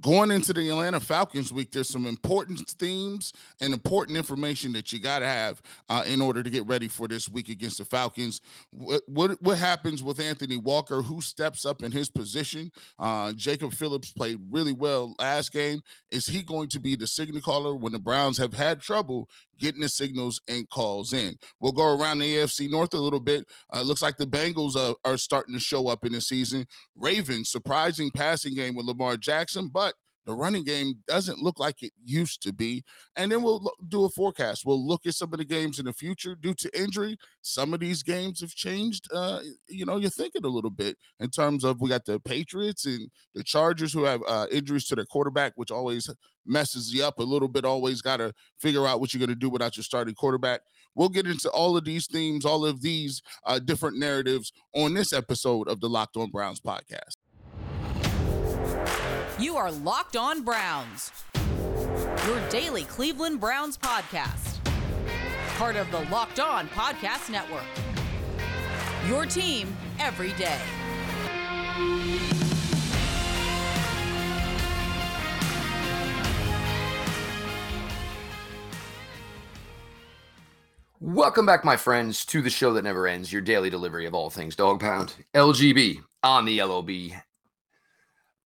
going into the Atlanta Falcons week, there's some important themes and important information that you got to have uh, in order to get ready for this week against the Falcons. What, what, what happens with Anthony Walker? Who steps up in his position? Uh, Jacob Phillips played really well last game. Is he going to be the signal caller when the Browns have had trouble getting the signals and calls in. We'll go around the AFC North a little bit. Uh, looks like the Bengals are, are starting to show up in the season. Ravens, surprising passing game with Lamar Jackson, but the running game doesn't look like it used to be. And then we'll do a forecast. We'll look at some of the games in the future due to injury. Some of these games have changed. Uh, you know, you're thinking a little bit in terms of we got the Patriots and the Chargers who have uh, injuries to their quarterback, which always messes you up a little bit. Always got to figure out what you're going to do without your starting quarterback. We'll get into all of these themes, all of these uh, different narratives on this episode of the Locked On Browns podcast. You are Locked On Browns, your daily Cleveland Browns podcast. Part of the Locked On Podcast Network. Your team every day. Welcome back, my friends, to the show that never ends, your daily delivery of all things dog pound. LGB on the LOB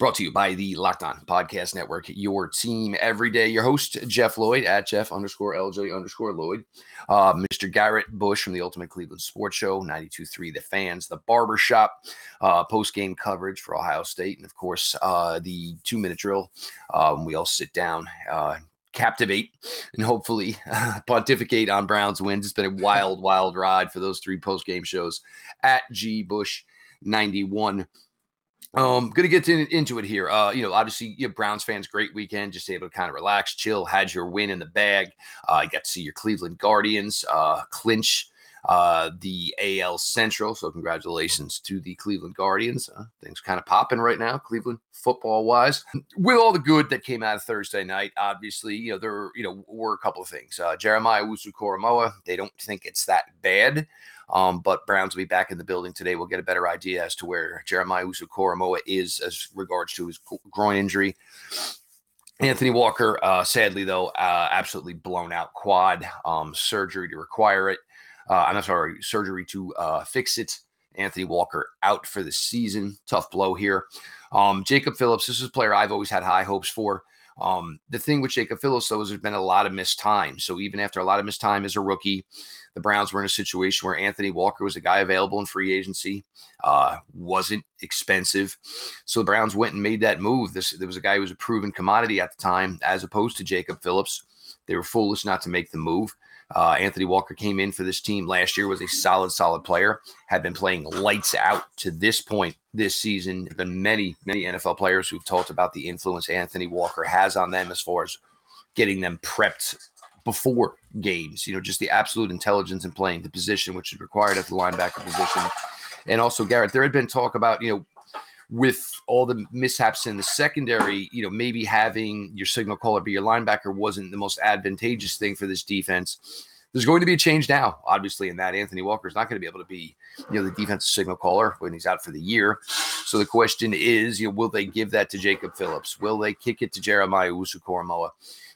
Brought to you by the Locked On Podcast Network, your team every day. Your host, Jeff Lloyd at Jeff underscore LJ underscore Lloyd. Uh, Mr. Garrett Bush from the Ultimate Cleveland Sports Show, 92.3 The Fans, The Barbershop, uh, post game coverage for Ohio State, and of course, uh, the two minute drill. Um, we all sit down, uh, captivate and hopefully pontificate on Browns wins. It's been a wild, wild ride for those three post game shows at G Bush 91. Um, gonna get to, into it here. Uh, you know, obviously, you know, Browns fans, great weekend, just able to kind of relax, chill, had your win in the bag. Uh, got to see your Cleveland Guardians uh, clinch uh, the AL Central. So congratulations to the Cleveland Guardians. Uh, things kind of popping right now, Cleveland football wise. With all the good that came out of Thursday night, obviously, you know there you know were a couple of things. Uh, Jeremiah Owusu-Koramoah, they don't think it's that bad. Um, but Browns will be back in the building today. We'll get a better idea as to where Jeremiah Owusu-Koramoah is as regards to his groin injury. Anthony Walker, uh, sadly though, uh, absolutely blown out quad um, surgery to require it. Uh, I'm sorry, surgery to uh, fix it. Anthony Walker out for the season. Tough blow here. Um, Jacob Phillips, this is a player I've always had high hopes for. Um, the thing with Jacob Phillips, though, is there's been a lot of missed time. So even after a lot of missed time as a rookie, the Browns were in a situation where Anthony Walker was a guy available in free agency, uh, wasn't expensive. So the Browns went and made that move. This there was a guy who was a proven commodity at the time, as opposed to Jacob Phillips. They were foolish not to make the move. Uh, Anthony Walker came in for this team last year, was a solid, solid player, had been playing lights out to this point this season. There been many, many NFL players who've talked about the influence Anthony Walker has on them as far as getting them prepped before games. You know, just the absolute intelligence in playing the position, which is required at the linebacker position. And also, Garrett, there had been talk about, you know, with all the mishaps in the secondary, you know, maybe having your signal caller be your linebacker wasn't the most advantageous thing for this defense. There's going to be a change now, obviously, in that Anthony Walker is not going to be able to be, you know, the defensive signal caller when he's out for the year. So the question is, you know, will they give that to Jacob Phillips? Will they kick it to Jeremiah Owusu-Koramoah?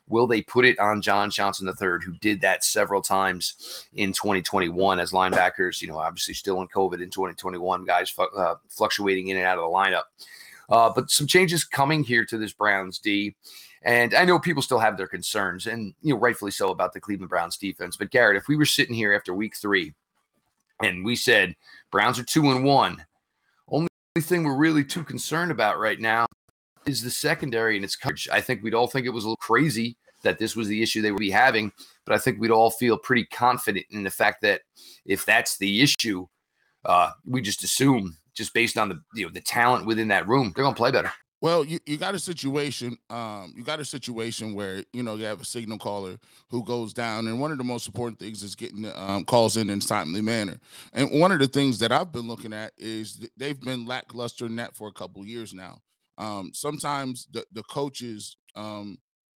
Will they put it on John Johnson III, who did that several times in 2021 as linebackers? You know, obviously still in COVID in 2021, guys uh, fluctuating in and out of the lineup. Uh, but some changes coming here to this Browns D. And I know people still have their concerns, and you know, rightfully so about the Cleveland Browns defense. But Garrett, if we were sitting here after week three and we said Browns are two and one, only thing we're really too concerned about right now is the secondary and its coverage. I think we'd all think it was a little crazy that this was the issue they would be having, but I think we'd all feel pretty confident in the fact that if that's the issue, uh, we just assume just based on the you know the talent within that room, they're gonna play better. Well, you, you got a situation, um, you got a situation where you know you have a signal caller who goes down, and one of the most important things is getting um, calls in in a timely manner. And one of the things that I've been looking at is they've been lackluster in that for a couple years now. Um, sometimes the, the coaches um,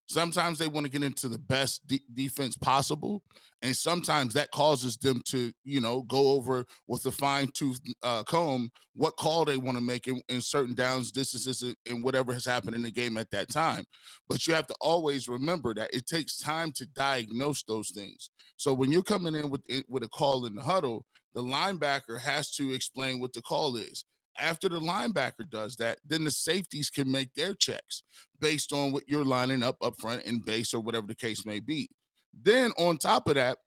Sometimes they want to get into the best de- defense possible, and sometimes that causes them to, you know, go over with a fine tooth uh, comb what call they want to make in, in certain downs, distances, and whatever has happened in the game at that time. But you have to always remember that it takes time to diagnose those things. So when you're coming in with with a call in the huddle, the linebacker has to explain what the call is. After the linebacker does that, then the safeties can make their checks based on what you're lining up up front in base or whatever the case may be. Then on top of that,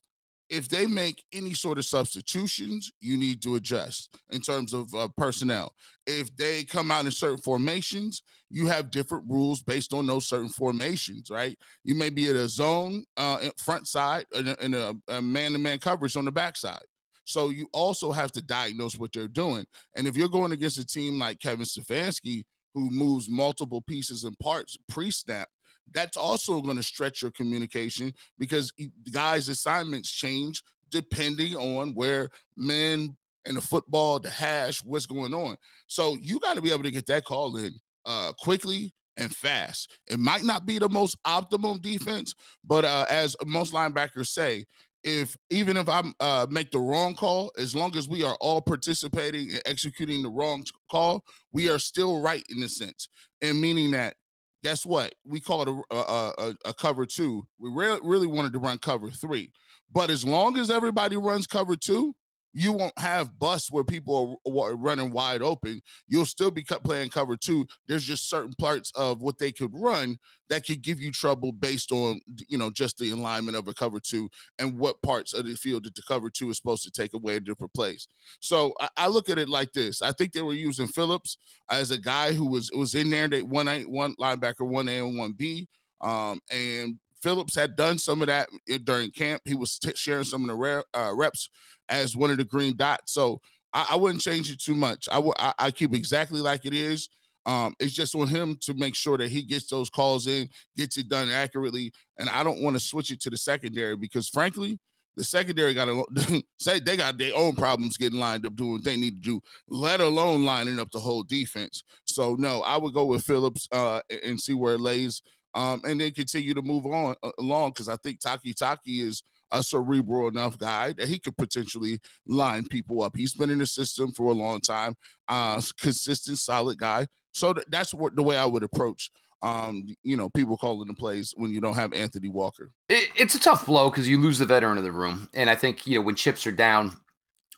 if they make any sort of substitutions, you need to adjust in terms of uh, personnel. If they come out in certain formations, you have different rules based on those certain formations, right? You may be at a zone uh, front side and a man-to-man coverage on the backside. So you also have to diagnose what they're doing. And if you're going against a team like Kevin Stefanski, who moves multiple pieces and parts pre-snap, that's also going to stretch your communication because guys' assignments change depending on where men and the football, the hash, what's going on. So you got to be able to get that call in uh, quickly and fast. It might not be the most optimal defense, but uh, as most linebackers say, if even if I uh, make the wrong call, as long as we are all participating and executing the wrong call, we are still right in a sense, and meaning that guess what? We call it a, a, a, cover two. We re- really wanted to run cover three, but as long as everybody runs cover two, you won't have busts where people are, running wide open. You'll still be playing cover two. There's just certain parts of what they could run that could give you trouble based on you know just the alignment of a cover two and what parts of the field that the cover two is supposed to take away a different place. So I, I look at it like this. I think they were using Phillips as a guy who was was in there. They one A one linebacker, one A and one B. Um, and Phillips had done some of that eh, during camp. He was t- sharing some of the rare, uh, reps as one of the green dots. So I, I wouldn't change it too much. I would I, keep exactly like it is. Um, it's just on him to make sure that he gets those calls in, gets it done accurately. And I don't want to switch it to the secondary because frankly, the secondary got to say they got their own problems getting lined up doing what they need to do, let alone lining up the whole defense. So no, I would go with Phillips uh, and see where it lays, um, and then continue to move on along because I think Takitaki is a cerebral enough guy that he could potentially line people up. He's been in the system for a long time, uh, consistent, solid guy. So th- that's what the way I would approach. Um, you know, people calling the plays when you don't have Anthony Walker. It, it's a tough blow because you lose the veteran of the room, and I think you know when chips are down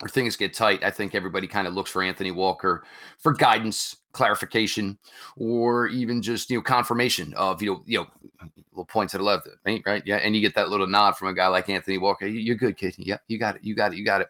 things get tight, I think everybody kind of looks for Anthony Walker for guidance, clarification, or even just you know confirmation of you know you know little point to the left, right? Yeah, and you get that little nod from a guy like Anthony Walker. You're good, kid. Yeah, you got it. You got it. You got it.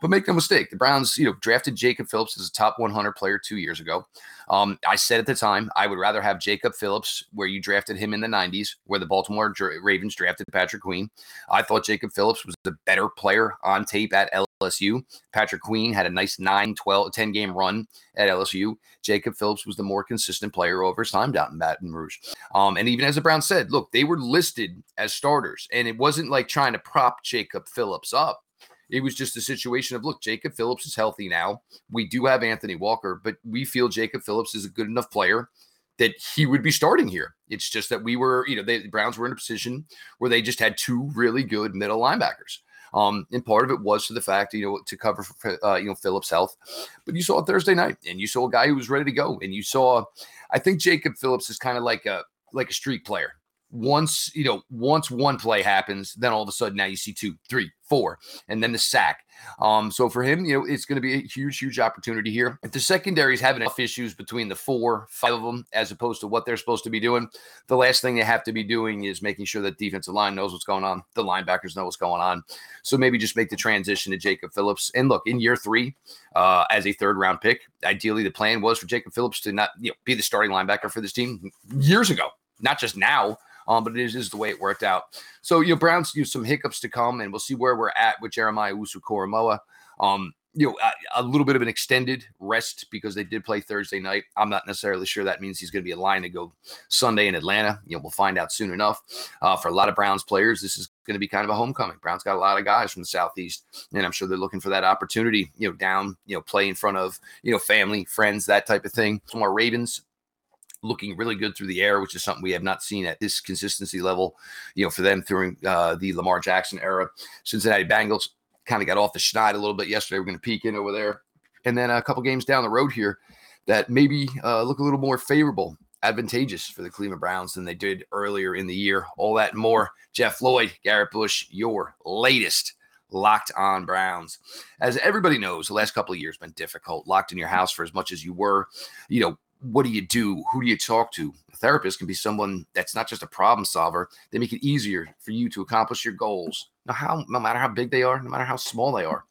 But make no mistake, the Browns, you know, drafted Jacob Phillips as a top 100 player two years ago. Um, I said at the time I would rather have Jacob Phillips where you drafted him in the 90s, where the Baltimore Ravens drafted Patrick Queen. I thought Jacob Phillips was the better player on tape at LSU. Patrick Queen had a nice 9, 12, 10 game run at LSU. Jacob Phillips was the more consistent player over his time down in Baton Rouge. Um, and even as the Browns said, look, they were listed as starters, and it wasn't like trying to prop Jacob Phillips up. It was just a situation of look, Jacob Phillips is healthy now. We do have Anthony Walker, but we feel Jacob Phillips is a good enough player that he would be starting here. It's just that we were, you know, they, the Browns were in a position where they just had two really good middle linebackers. Um, and part of it was for the fact, you know, to cover for, uh, you know, Phillips' health. But you saw Thursday night, and you saw a guy who was ready to go, and you saw, I think Jacob Phillips is kind of like a like a street player once you know once one play happens then all of a sudden now you see two three four and then the sack. Um so for him you know it's going to be a huge huge opportunity here. If the secondary is having enough issues between the four five of them as opposed to what they're supposed to be doing the last thing they have to be doing is making sure that defensive line knows what's going on the linebackers know what's going on. So maybe just make the transition to jacob phillips. And look in year three uh, as a third round pick ideally the plan was for jacob phillips to not you know be the starting linebacker for this team years ago not just now um, but it is, is the way it worked out. So, you know, Browns use some hiccups to come, and we'll see where we're at with Jeremiah Owusu-Koramoah. Um, you know, a, a, little bit of an extended rest because they did play Thursday night. I'm not necessarily sure that means he's going to be a line to go Sunday in Atlanta. You know, we'll find out soon enough. Uh, for a lot of Browns players, this is going to be kind of a homecoming. Browns got a lot of guys from the Southeast, and I'm sure they're looking for that opportunity, you know, down, you know, play in front of, you know, family, friends, that type of thing. Some more Ravens looking really good through the air, which is something we have not seen at this consistency level, you know, for them during uh, the Lamar Jackson era. Cincinnati Bengals kind of got off the schneid a little bit yesterday. We're going to peek in over there. And then a couple games down the road here that maybe uh, look a little more favorable, advantageous for the Cleveland Browns than they did earlier in the year. All that and more. Jeff Lloyd, Garrett Bush, your latest locked on Browns. As everybody knows, the last couple of years been difficult. Locked in your house for as much as you were, you know, what do you do? Who do you talk to? A therapist can be someone that's not just a problem solver. They make it easier for you to accomplish your goals. No, how no matter how big they are, no matter how small they are.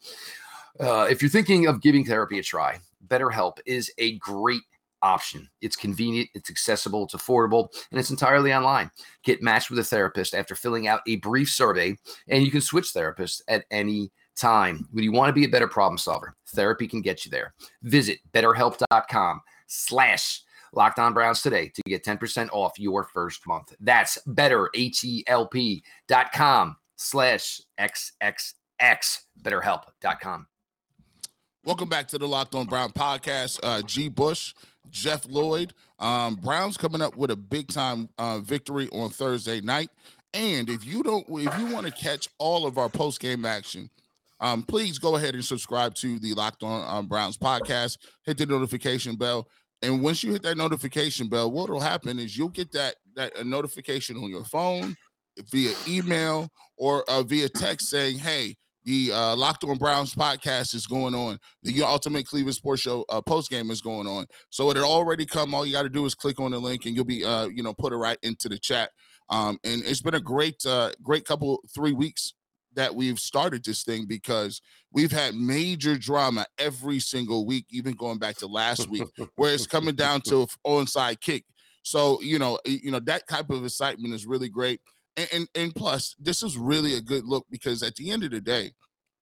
Uh, if you're thinking of giving therapy a try, BetterHelp is a great option. It's convenient, it's accessible, it's affordable, and it's entirely online. Get matched with a therapist after filling out a brief survey, and you can switch therapists at any time. When you want to be a better problem solver, therapy can get you there. Visit betterhelp.com slash locked on browns today to get 10% off your first month. That's betterhelp.com slash XXX, betterhelp.com. Welcome back to the Locked On Brown podcast. Uh, G. Bush, Jeff Lloyd. Um, Browns coming up with a big time uh, victory on Thursday night. And if you don't, if you want to catch all of our post game action, um, please go ahead and subscribe to the Locked On um, Browns podcast. Hit the notification bell, and once you hit that notification bell, what will happen is you'll get that that a notification on your phone, via email, or uh, via text saying, "Hey, the uh, Locked On Browns podcast is going on. The Ultimate Cleveland Sports Show uh, post game is going on. So it already come. All you got to do is click on the link, and you'll be, uh, you know, put it right into the chat. Um, and it's been a great, uh, great couple three weeks that we've started this thing because we've had major drama every single week, even going back to last week, where it's coming down to onside kick. So you know, you know that type of excitement is really great. And, and, and plus, this is really a good look because at the end of the day,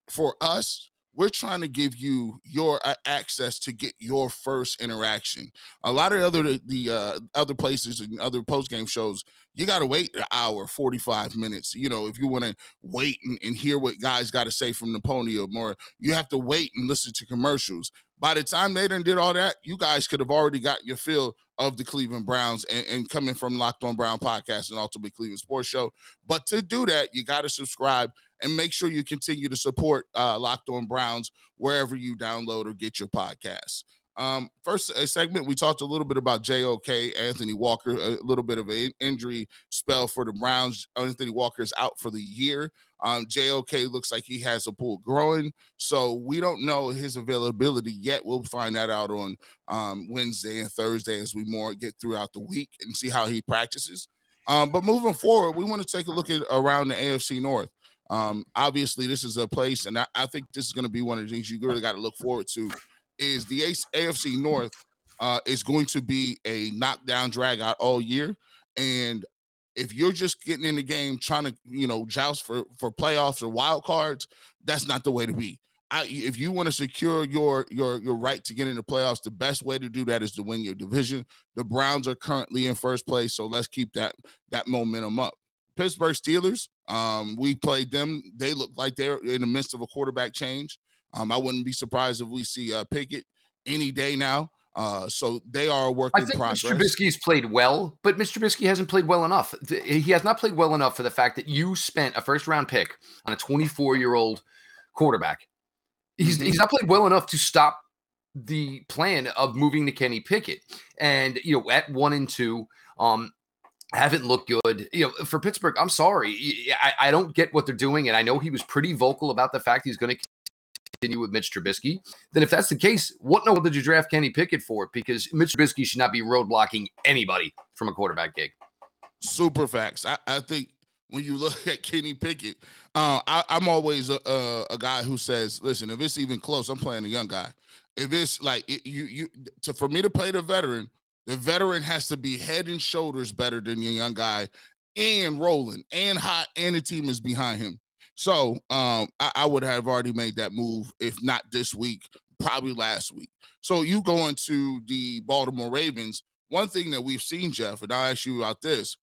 for us, we're trying to give you your uh, access to get your first interaction. A lot of other the uh, other places and other post game shows, you got to wait an hour, forty five minutes. You know, if you want to wait and, and, hear what guys got to say from the podium, or you have to wait and listen to commercials. By the time they done did all that, you guys could have already got your feel of the Cleveland Browns and, and coming from Locked On Brown podcast and ultimately Cleveland Sports Show. But to do that, you got to subscribe and make sure you continue to support uh, Locked On Browns wherever you download or get your podcasts. Um, first a segment, we talked a little bit about JOK, Anthony Walker, a little bit of an injury spell for the Browns. Anthony Walker is out for the year. Um, JOK looks like he has a pull growing, so we don't know his availability yet. We'll find that out on um, Wednesday and Thursday as we more get throughout the week and see how he practices. Um, but moving forward, we want to take a look at around the AFC North. Um, obviously, this is a place, and I, I think this is going to be one of the things you really got to look forward to. Is the AFC North uh, is going to be a knockdown drag out all year, and if you're just getting in the game trying to you know joust for for playoffs or wild cards, that's not the way to be. I, if you want to secure your your your right to get into playoffs, the best way to do that is to win your division. The Browns are currently in first place, so let's keep that that momentum up. Pittsburgh Steelers, um, we played them. They look like they're in the midst of a quarterback change. Um, I wouldn't be surprised if we see uh, Pickett any day now. Uh, so they are a work I in think progress. Mr. Trubisky's played well, but Mr. Trubisky hasn't played well enough. He has not played well enough for the fact that you spent a first round pick on a 24 year old quarterback. He's mm-hmm. he's not played well enough to stop the plan of moving to Kenny Pickett. And you know, at one and two, um, haven't looked good. You know, for Pittsburgh, I'm sorry. I, I don't get what they're doing. And I know he was pretty vocal about the fact he's going to continue with Mitch Trubisky. Then, if that's the case, what in the world did you draft Kenny Pickett for? Because Mitch Trubisky should not be roadblocking anybody from a quarterback gig. Super facts. I, I think when you look at Kenny Pickett, uh, I, am always a, a, a, guy who says, "Listen, if it's even close, I'm playing a young guy. If it's like it, you, you, to for me to play the veteran, the veteran has to be head and shoulders better than your young guy, and rolling and hot, and the team is behind him. So um, I, I would have already made that move, if not this week, probably last week. So you go into the Baltimore Ravens. One thing that we've seen, Jeff, and I'll ask you about this: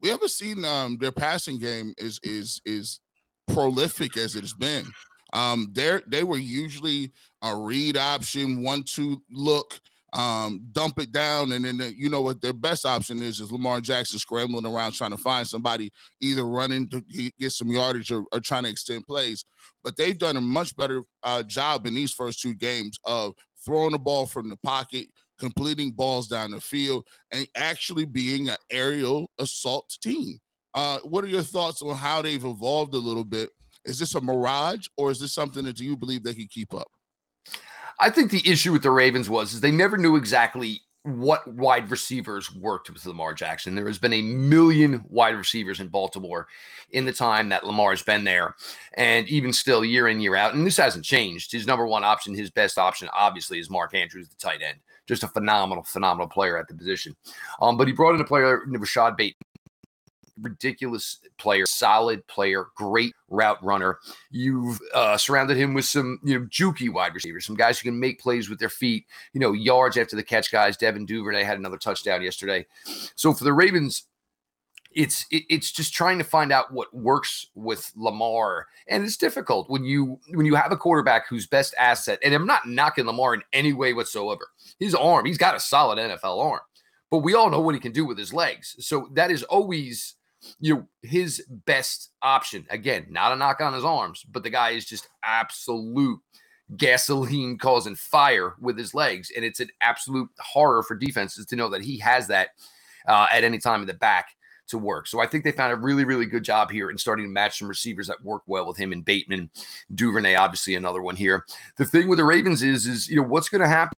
we haven't seen um, their passing game is is is prolific as it has been. Um, they they were usually a read option, one two look um, dump it down, and then the, you know what their best option is is Lamar Jackson scrambling around trying to find somebody either running to get some yardage or, or trying to extend plays. But they've done a much better uh, job in these first two games of throwing the ball from the pocket, completing balls down the field, and actually being an aerial assault team. Uh, what are your thoughts on how they've evolved a little bit? Is this a mirage, or is this something that you believe they can keep up? I think the issue with the Ravens was is they never knew exactly what wide receivers worked with Lamar Jackson. There has been a million wide receivers in Baltimore in the time that Lamar has been there. And even still, year in, year out, and this hasn't changed. His number one option, his best option, obviously, is Mark Andrews, the tight end. Just a phenomenal, phenomenal player at the position. Um, but he brought in a player, Rashod Bateman, ridiculous player, solid player, great route runner. You've uh, surrounded him with some, you know, jukey wide receivers, some guys who can make plays with their feet, you know, yards after the catch guys. Devin Duvernay had another touchdown yesterday. So for the Ravens, it's it's just trying to find out what works with Lamar, and it's difficult when you when you have a quarterback whose best asset. And I'm not knocking Lamar in any way whatsoever. His arm, he's got a solid NFL arm, but we all know what he can do with his legs. So that is always you know his best option. Again, not a knock on his arms, but the guy is just absolute gasoline causing fire with his legs, and it's an absolute horror for defenses to know that he has that uh, at any time in the back to work. So I think they found a really, really good job here in starting to match some receivers that work well with him and Bateman, Duvernay, obviously another one here. The thing with the Ravens is, is you know what's going to happen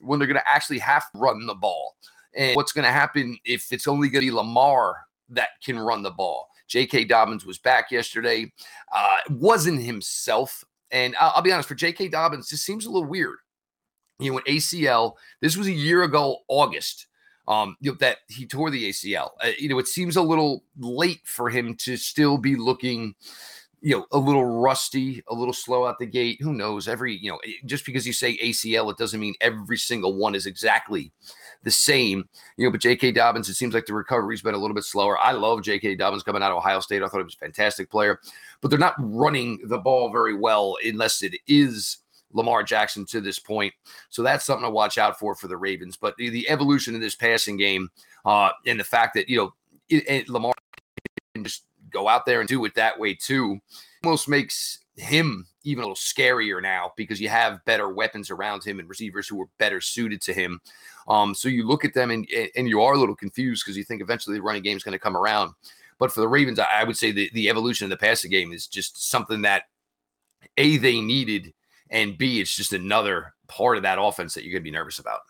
when they're going to actually have to run the ball. And what's going to happen if it's only going to be Lamar that can run the ball. J.K. Dobbins was back yesterday, uh, wasn't himself. And I'll, I'll be honest, for J.K. Dobbins, this seems a little weird. You know, when ACL, this was a year ago, August, um, you know, that he tore the ACL. Uh, you know, it seems a little late for him to still be looking you know, a little rusty, a little slow out the gate. Who knows? Every, you know, just because you say ACL, it doesn't mean every single one is exactly the same. You know, but J.K. Dobbins, it seems like the recovery's been a little bit slower. I love J.K. Dobbins coming out of Ohio State. I thought he was a fantastic player, but they're not running the ball very well unless it is Lamar Jackson to this point. So that's something to watch out for for the Ravens. But the, the evolution of this passing game uh, and the fact that, you know, it, it, Lamar can just go out there and do it that way too almost makes him even a little scarier now because you have better weapons around him and receivers who are better suited to him. Um, so you look at them and and you are a little confused because you think eventually the running game is going to come around. But for the Ravens, I would say the, the evolution of the passing game is just something that A, they needed, and B, it's just another part of that offense that you're going to be nervous about.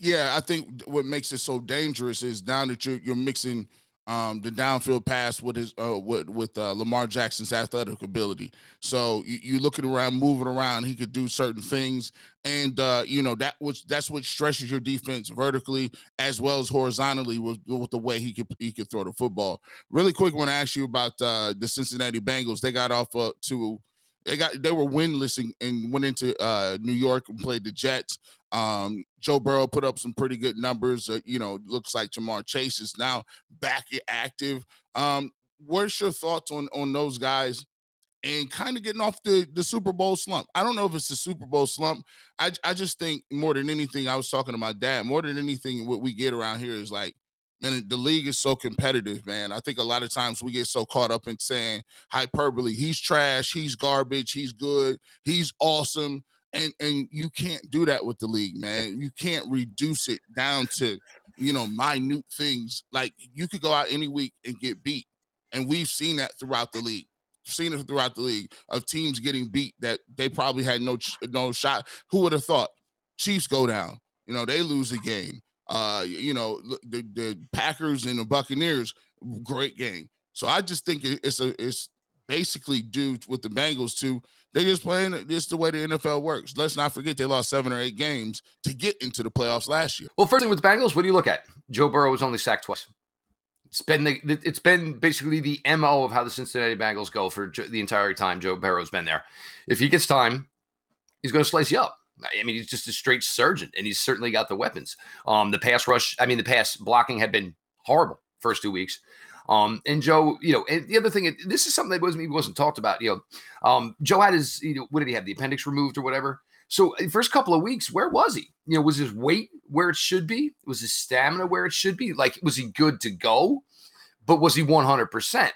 Yeah, I think what makes it so dangerous is now that you're you're mixing – um, the downfield pass with his uh, with with uh, Lamar Jackson's athletic ability. So you, you looking around, moving around, he could do certain things, and uh, you know that was that's what stresses your defense vertically as well as horizontally with, with the way he could he could throw the football. Really quick, when I want to ask you about uh, the Cincinnati Bengals. They got off uh, to they got they were winless and, and went into uh, New York and played the Jets. Um, Joe Burrow put up some pretty good numbers. Uh, you know, looks like Ja'Marr Chase is now back active. Um, what's your thoughts on on those guys and kind of getting off the the Super Bowl slump? I don't know if it's the Super Bowl slump. I I just think more than anything, I was talking to my dad. More than anything, what we get around here is like and the league is so competitive, man. I think a lot of times we get so caught up in saying hyperbole. He's trash. He's garbage. He's good. He's awesome. And and you can't do that with the league, man. You can't reduce it down to you know minute things. Like you could go out any week and get beat, and we've seen that throughout the league. Seen it throughout the league of teams getting beat that they probably had no no shot. Who would have thought? Chiefs go down. You know they lose a game uh, you know, the, the Packers and the Buccaneers, great game. So I just think it's a it's basically do with the Bengals too. They're just playing just the way the NFL works. Let's not forget they lost seven or eight games to get into the playoffs last year. Well, first thing with the Bengals, what do you look at? Joe Burrow was only sacked twice. It's been the it's been basically the mo of how the Cincinnati Bengals go for the entire time Joe Burrow's been there. If he gets time, he's going to slice you up. I mean, he's just a straight surgeon, and he's certainly got the weapons. Um, the pass rush, I mean, the pass blocking had been horrible first two weeks. Um, and Joe, you know, and the other thing, this is something that wasn't wasn't talked about. You know, um, Joe had his, you know, what did he have? The appendix removed or whatever. So the first couple of weeks, where was he? You know, was his weight where it should be? Was his stamina where it should be? Like, was he good to go? But was he 100%?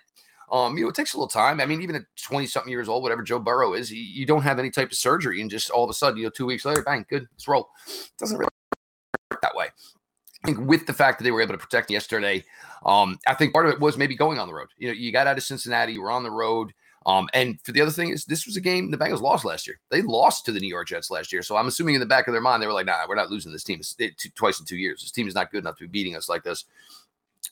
Um, you know, it takes a little time. I mean, even at 20 something years old, whatever Joe Burrow is, you, you don't have any type of surgery and just all of a sudden, you know, two weeks later, bang, good, let's roll. It doesn't really work that way. I think with the fact that they were able to protect yesterday, um, I think part of it was maybe going on the road. You know, you got out of Cincinnati, you were on the road. Um, and for the other thing is, this was a game the Bengals lost last year. They lost to the New York Jets last year. So I'm assuming in the back of their mind, they were like, nah, we're not losing this team it, twice in two years. This team is not good enough to be beating us like this.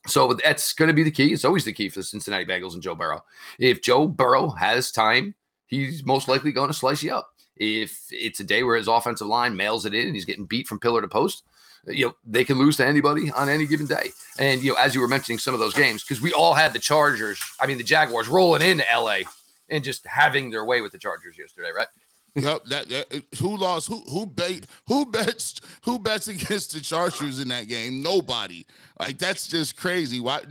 So that's going to be the key. It's always the key for the Cincinnati Bengals and Joe Burrow. If Joe Burrow has time, he's most likely going to slice you up. If it's a day where his offensive line mails it in and he's getting beat from pillar to post, you know, they can lose to anybody on any given day. And, you know, as you were mentioning some of those games, because we all had the Chargers, I mean, the Jaguars rolling into LA and just having their way with the Chargers yesterday, right? Yep. That, that, who lost? Who who bet? Who bets? Who bets against the Chargers in that game? Nobody. Like that's just crazy. Why?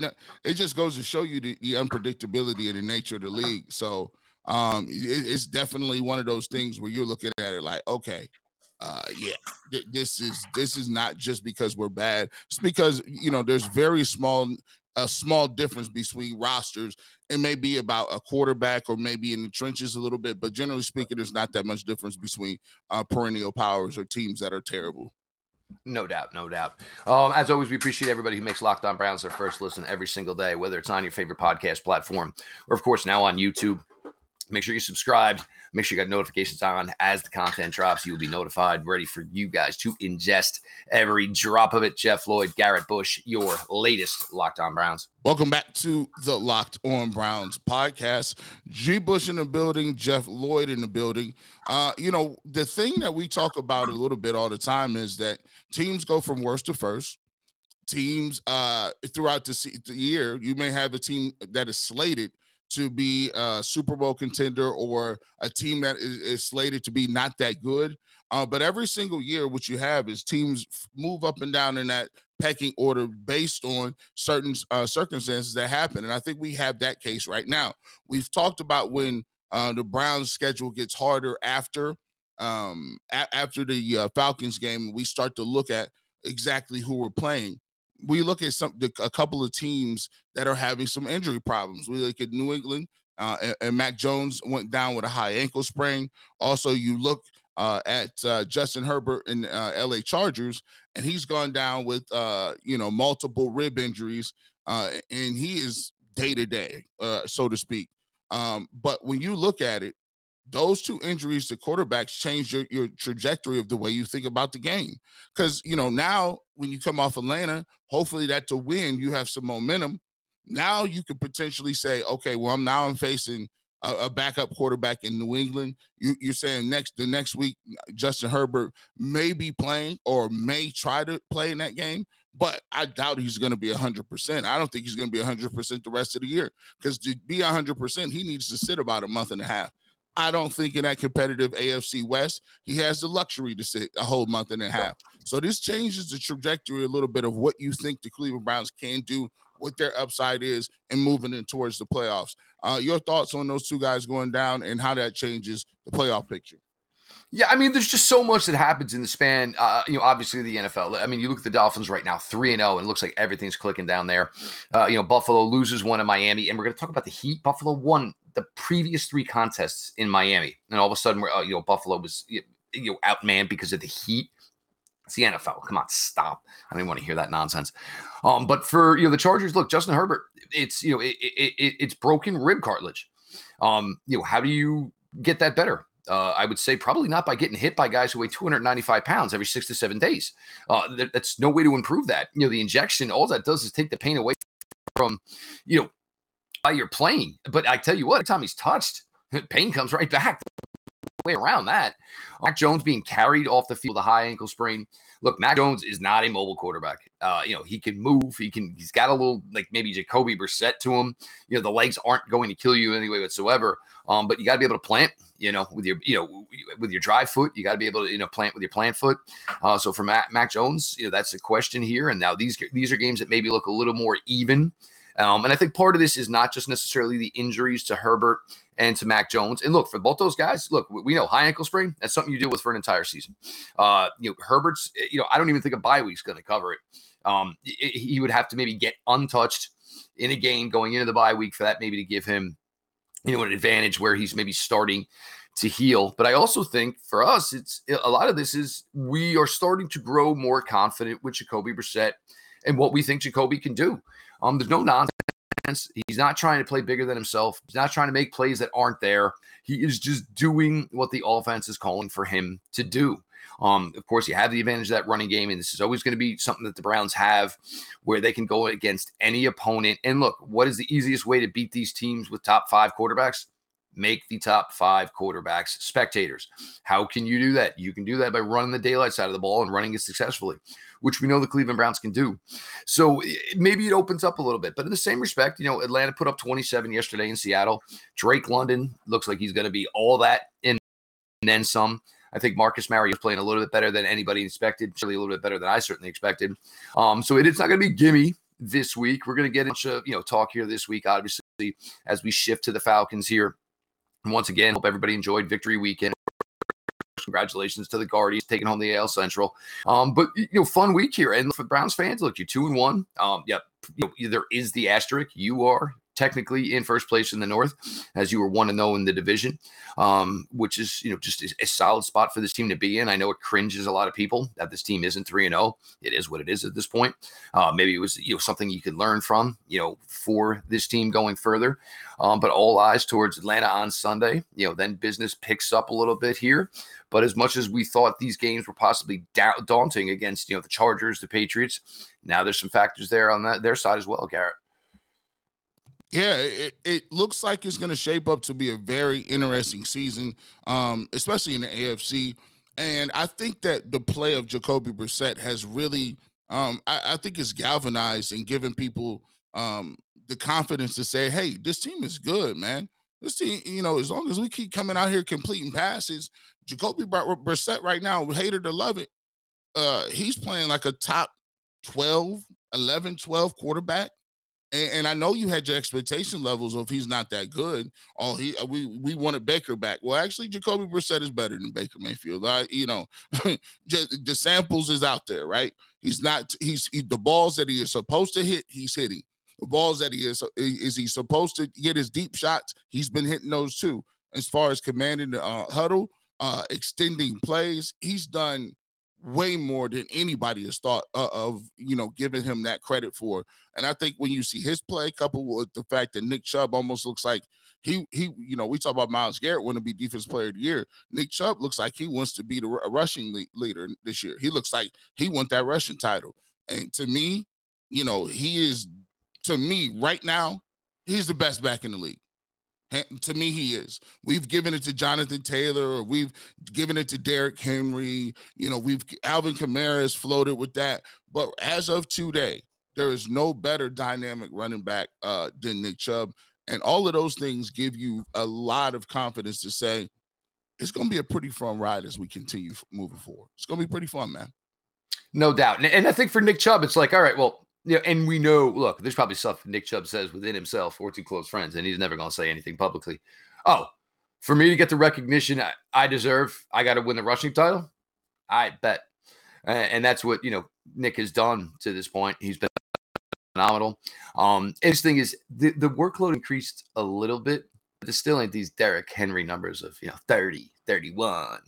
It just goes to show you the, the unpredictability of the nature of the league. So um, it, it's definitely one of those things where you're looking at it like, okay, uh, yeah, th- this is this is not just because we're bad. It's because you know there's very small a small difference between rosters. It may be about a quarterback or maybe in the trenches a little bit, but generally speaking, there's not that much difference between uh, perennial powers or teams that are terrible. No doubt, no doubt. Um, as always, we appreciate everybody who makes Locked On Browns their first listen every single day, whether it's on your favorite podcast platform or, of course, now on YouTube. Make sure you subscribe. Make sure you got notifications on as the content drops. You'll be notified, ready for you guys to ingest every drop of it. Jeff Lloyd, Garrett Bush, your latest Locked On Browns. Welcome back to the Locked On Browns podcast. G. Bush in the building, Jeff Lloyd in the building. Uh, you know, the thing that we talk about a little bit all the time is that teams go from worst to first teams uh throughout the year you may have a team that is slated to be a Super Bowl contender or a team that is, is slated to be not that good. Uh, but every single year, what you have is teams move up and down in that pecking order based on certain uh, circumstances that happen. And I think we have that case right now. We've talked about when uh, the Browns' schedule gets harder after um, a- after the uh, Falcons game. We start to look at exactly who we're playing we look at some a couple of teams that are having some injury problems. We look at New England, uh, and, and, Mac Jones went down with a high ankle sprain. Also, you look uh, at uh, Justin Herbert in uh, L.A. Chargers, and he's gone down with uh, you know multiple rib injuries, uh, and he is day to day, so to speak. Um, but when you look at it, those two injuries to quarterbacks change your, your trajectory of the way you think about the game. Because, you know, now when you come off Atlanta, hopefully that's a win. You have some momentum. Now you could potentially say, okay, well, I'm now I'm facing a, a backup quarterback in New England. You, you're saying next the next week, Justin Herbert may be playing or may try to play in that game, but I doubt he's going to be 100%. I don't think he's going to be 100% the rest of the year because to be 100%, he needs to sit about a month and a half. I don't think in that competitive AFC West, he has the luxury to sit a whole month and a half. So this changes the trajectory a little bit of what you think the Cleveland Browns can do, what their upside is, and moving in towards the playoffs. Uh, your thoughts on those two guys going down and how that changes the playoff picture? Yeah, I mean, there's just so much that happens in the span. Uh, you know, obviously the NFL. I mean, you look at the Dolphins right now, three and zero, oh, and it looks like everything's clicking down there. Uh, you know, Buffalo loses one in Miami, and we're going to talk about the Heat. Buffalo won the previous three contests in Miami, and all of a sudden, we're, uh, you know, Buffalo was you know outmanned because of the heat. It's the NFL. Come on, stop. I don't want to hear that nonsense. Um, but for you know the Chargers, look, Justin Herbert, it's you know it, it, it, it's broken rib cartilage. Um, you know how do you get that better? Uh, I would say probably not by getting hit by guys who weigh 295 pounds every six to seven days. Uh, that's no way to improve that. You know, the injection, all that does is take the pain away from, you know, while you're playing. But I tell you what, every time he's touched, pain comes right back. Way around that. Mac Jones being carried off the field, a high ankle sprain. Look, Mac Jones is not a mobile quarterback. Uh, you know, he can move. He can. He's got a little like maybe Jacoby Brissett to him. You know, the legs aren't going to kill you anyway whatsoever. Um, but you got to be able to plant. You know, with your you know with your dry foot, you got to be able to you know plant with your plant foot. Uh, so for Mac, Mac Jones, you know that's a question here. And now these these are games that maybe look a little more even. Um, and I think part of this is not just necessarily the injuries to Herbert and to Mac Jones. And look, for both those guys, look, we know high ankle sprain, that's something you deal with for an entire season. Uh, you know, Herbert's, you know, I don't even think a bye week's going to cover it. Um, he would have to maybe get untouched in a game going into the bye week for that maybe to give him, you know, an advantage where he's maybe starting to heal. But I also think for us, it's a lot of this is we are starting to grow more confident with Jacoby Brissett and what we think Jacoby can do. Um, there's no nonsense. He's not trying to play bigger than himself. He's not trying to make plays that aren't there. He is just doing what the offense is calling for him to do. Um, of course, you have the advantage of that running game, and this is always going to be something that the Browns have where they can go against any opponent. And look, what is the easiest way to beat these teams with top five quarterbacks? make the top five quarterbacks spectators. How can you do that? You can do that by running the daylight side of the ball and running it successfully, which we know the Cleveland Browns can do. So maybe it opens up a little bit. But in the same respect, you know, Atlanta put up 27 yesterday in Seattle. Drake London looks like he's going to be all that and then some. I think Marcus Mariota playing a little bit better than anybody expected, certainly a little bit better than I certainly expected. Um, so it, it's not going to be gimme this week. We're going to get into you know talk here this week, obviously, as we shift to the Falcons here and once again, hope everybody enjoyed victory weekend. Congratulations to the Guardians taking home the AL Central. Um, but you know, fun week here. And for Browns fans, look, you're two and one. Um, yep, you know, there is the asterisk. You are technically in first place in the North, as you were one to oh know in the division, um, which is you know just a, a, solid spot for this team to be in. I know it cringes a lot of people that this team isn't three and zero. Oh. It is what it is at this point. Uh, maybe it was you know something you could learn from you know for this team going further. Um, but all eyes towards Atlanta on Sunday. You know, then business picks up a little bit here. But as much as we thought these games were possibly da- daunting against you know the Chargers, the Patriots, now there's some factors there on that their side as well, Garrett. Yeah, it, it looks like it's going to shape up to be a very interesting season, um, especially in the AFC. And I think that the play of Jacoby Brissett has really, um, I, I, think, it's galvanized and given people um, the confidence to say, "Hey, this team is good, man. This team, you know, as long as we keep coming out here completing passes, Jacoby Brissett right now, hater to love it, uh, he's playing like a top 12, 11, 12 quarterback and, and, I know you had your expectation levels of he's not that good. Oh, he uh, we we wanted Baker back. Well, actually, Jacoby Brissett is better than Baker Mayfield. I, you know, just, the samples is out there, right? He's not. He's he, the balls that he is supposed to hit. He's hitting the balls that he is. Is he supposed to get his deep shots? He's been hitting those too. As far as commanding the uh, huddle, uh, extending plays, he's done way more than anybody has thought uh, of, you know, giving him that credit for. And I think when you see his play, coupled with the fact that Nick Chubb almost looks like he he, you know, we talk about Myles Garrett want to be defense player of the year. Nick Chubb looks like he wants to be the rushing leader this year. He looks like he wants that rushing title. And to me, you know, he is to me right now, he's the best back in the league. To me, he is. We've given it to Jonathan Taylor, or we've given it to Derrick Henry. You know, we've Alvin Kamara has floated with that. But as of today, there is no better dynamic running back uh, than Nick Chubb. And all of those things give you a lot of confidence to say it's going to be a pretty fun ride as we continue moving forward. It's going to be pretty fun, man. No doubt. And I think for Nick Chubb, it's like, all right, well, yeah, and we know, look, there's probably stuff Nick Chubb says within himself or two close friends, and he's never going to say anything publicly. Oh, for me to get the recognition I, I deserve, I got to win the rushing title. I bet. and that's what, you know, Nick has done to this point. He's been phenomenal. Um, interesting is the, the workload increased a little bit, but there's still ain't these Derrick Henry numbers of, you know, 30, 31,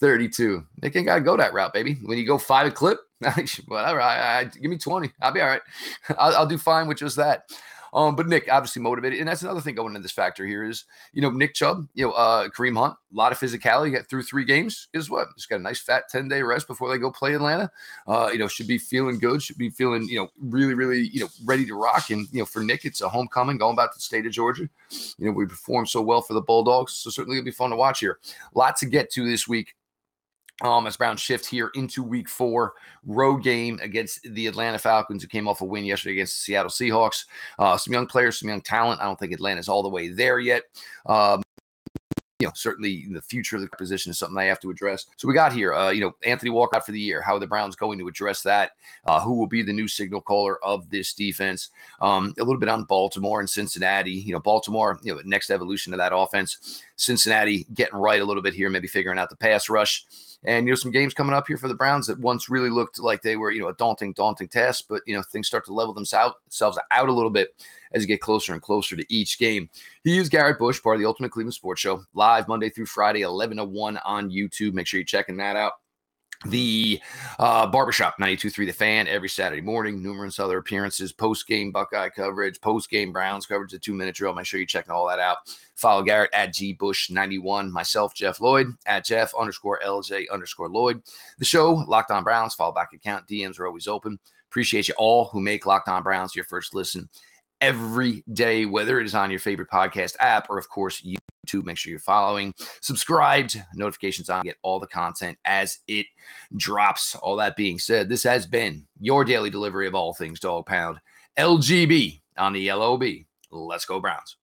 32. They ain't got to go that route, baby. When you go five a clip, whatever, I, I, give me 20. I'll be all right. I'll, I'll do fine with just that. Um, but Nick obviously motivated, and that's another thing going into this factor here is you know Nick Chubb, you know uh, Kareem Hunt, a lot of physicality. Got through three games is what just got a nice fat ten day rest before they go play Atlanta. Uh, you know should be feeling good, should be feeling you know really really you know ready to rock. And you know for Nick, it's a homecoming going back to the state of Georgia. You know we performed so well for the Bulldogs, so certainly it'll be fun to watch here. Lots to get to this week um, as Brown shift here into week four, road game against the Atlanta Falcons, who came off a win yesterday against the Seattle Seahawks. Uh, some young players, some young talent. I don't think Atlanta's all the way there yet. Um, you know, certainly the future of the position is something I have to address. So we got here, uh, you know, Anthony Walker out for the year. How are the Browns going to address that? Uh, who will be the new signal caller of this defense? Um, a little bit on Baltimore and Cincinnati. You know, Baltimore, you know, next evolution of that offense. Cincinnati getting right a little bit here, maybe figuring out the pass rush. And you know, some games coming up here for the Browns that once really looked like they were, you know, a daunting, daunting task, but you know, things start to level themselves out a little bit as you get closer and closer to each game. He is Garrett Bush, part of the Ultimate Cleveland Sports Show, live Monday through Friday, 11 to 1 on YouTube. Make sure you're checking that out. The uh, barbershop 92.3 the fan every saturday morning numerous other appearances post-game buckeye coverage post-game browns coverage the two minute drill. Make sure you're checking all that out. Follow garrett at g bush 91 myself jeff lloyd at jeff underscore lj underscore lloyd. The show locked on browns follow back account. Dms are always open. Appreciate you all who make locked on browns your first listen every day, whether it is on your favorite podcast app or, of course, YouTube. Make sure you're following, subscribed, notifications on, get all the content as it drops. All that being said, this has been your daily delivery of all things Dog Pound. LGB on the LOB. Let's go, Browns.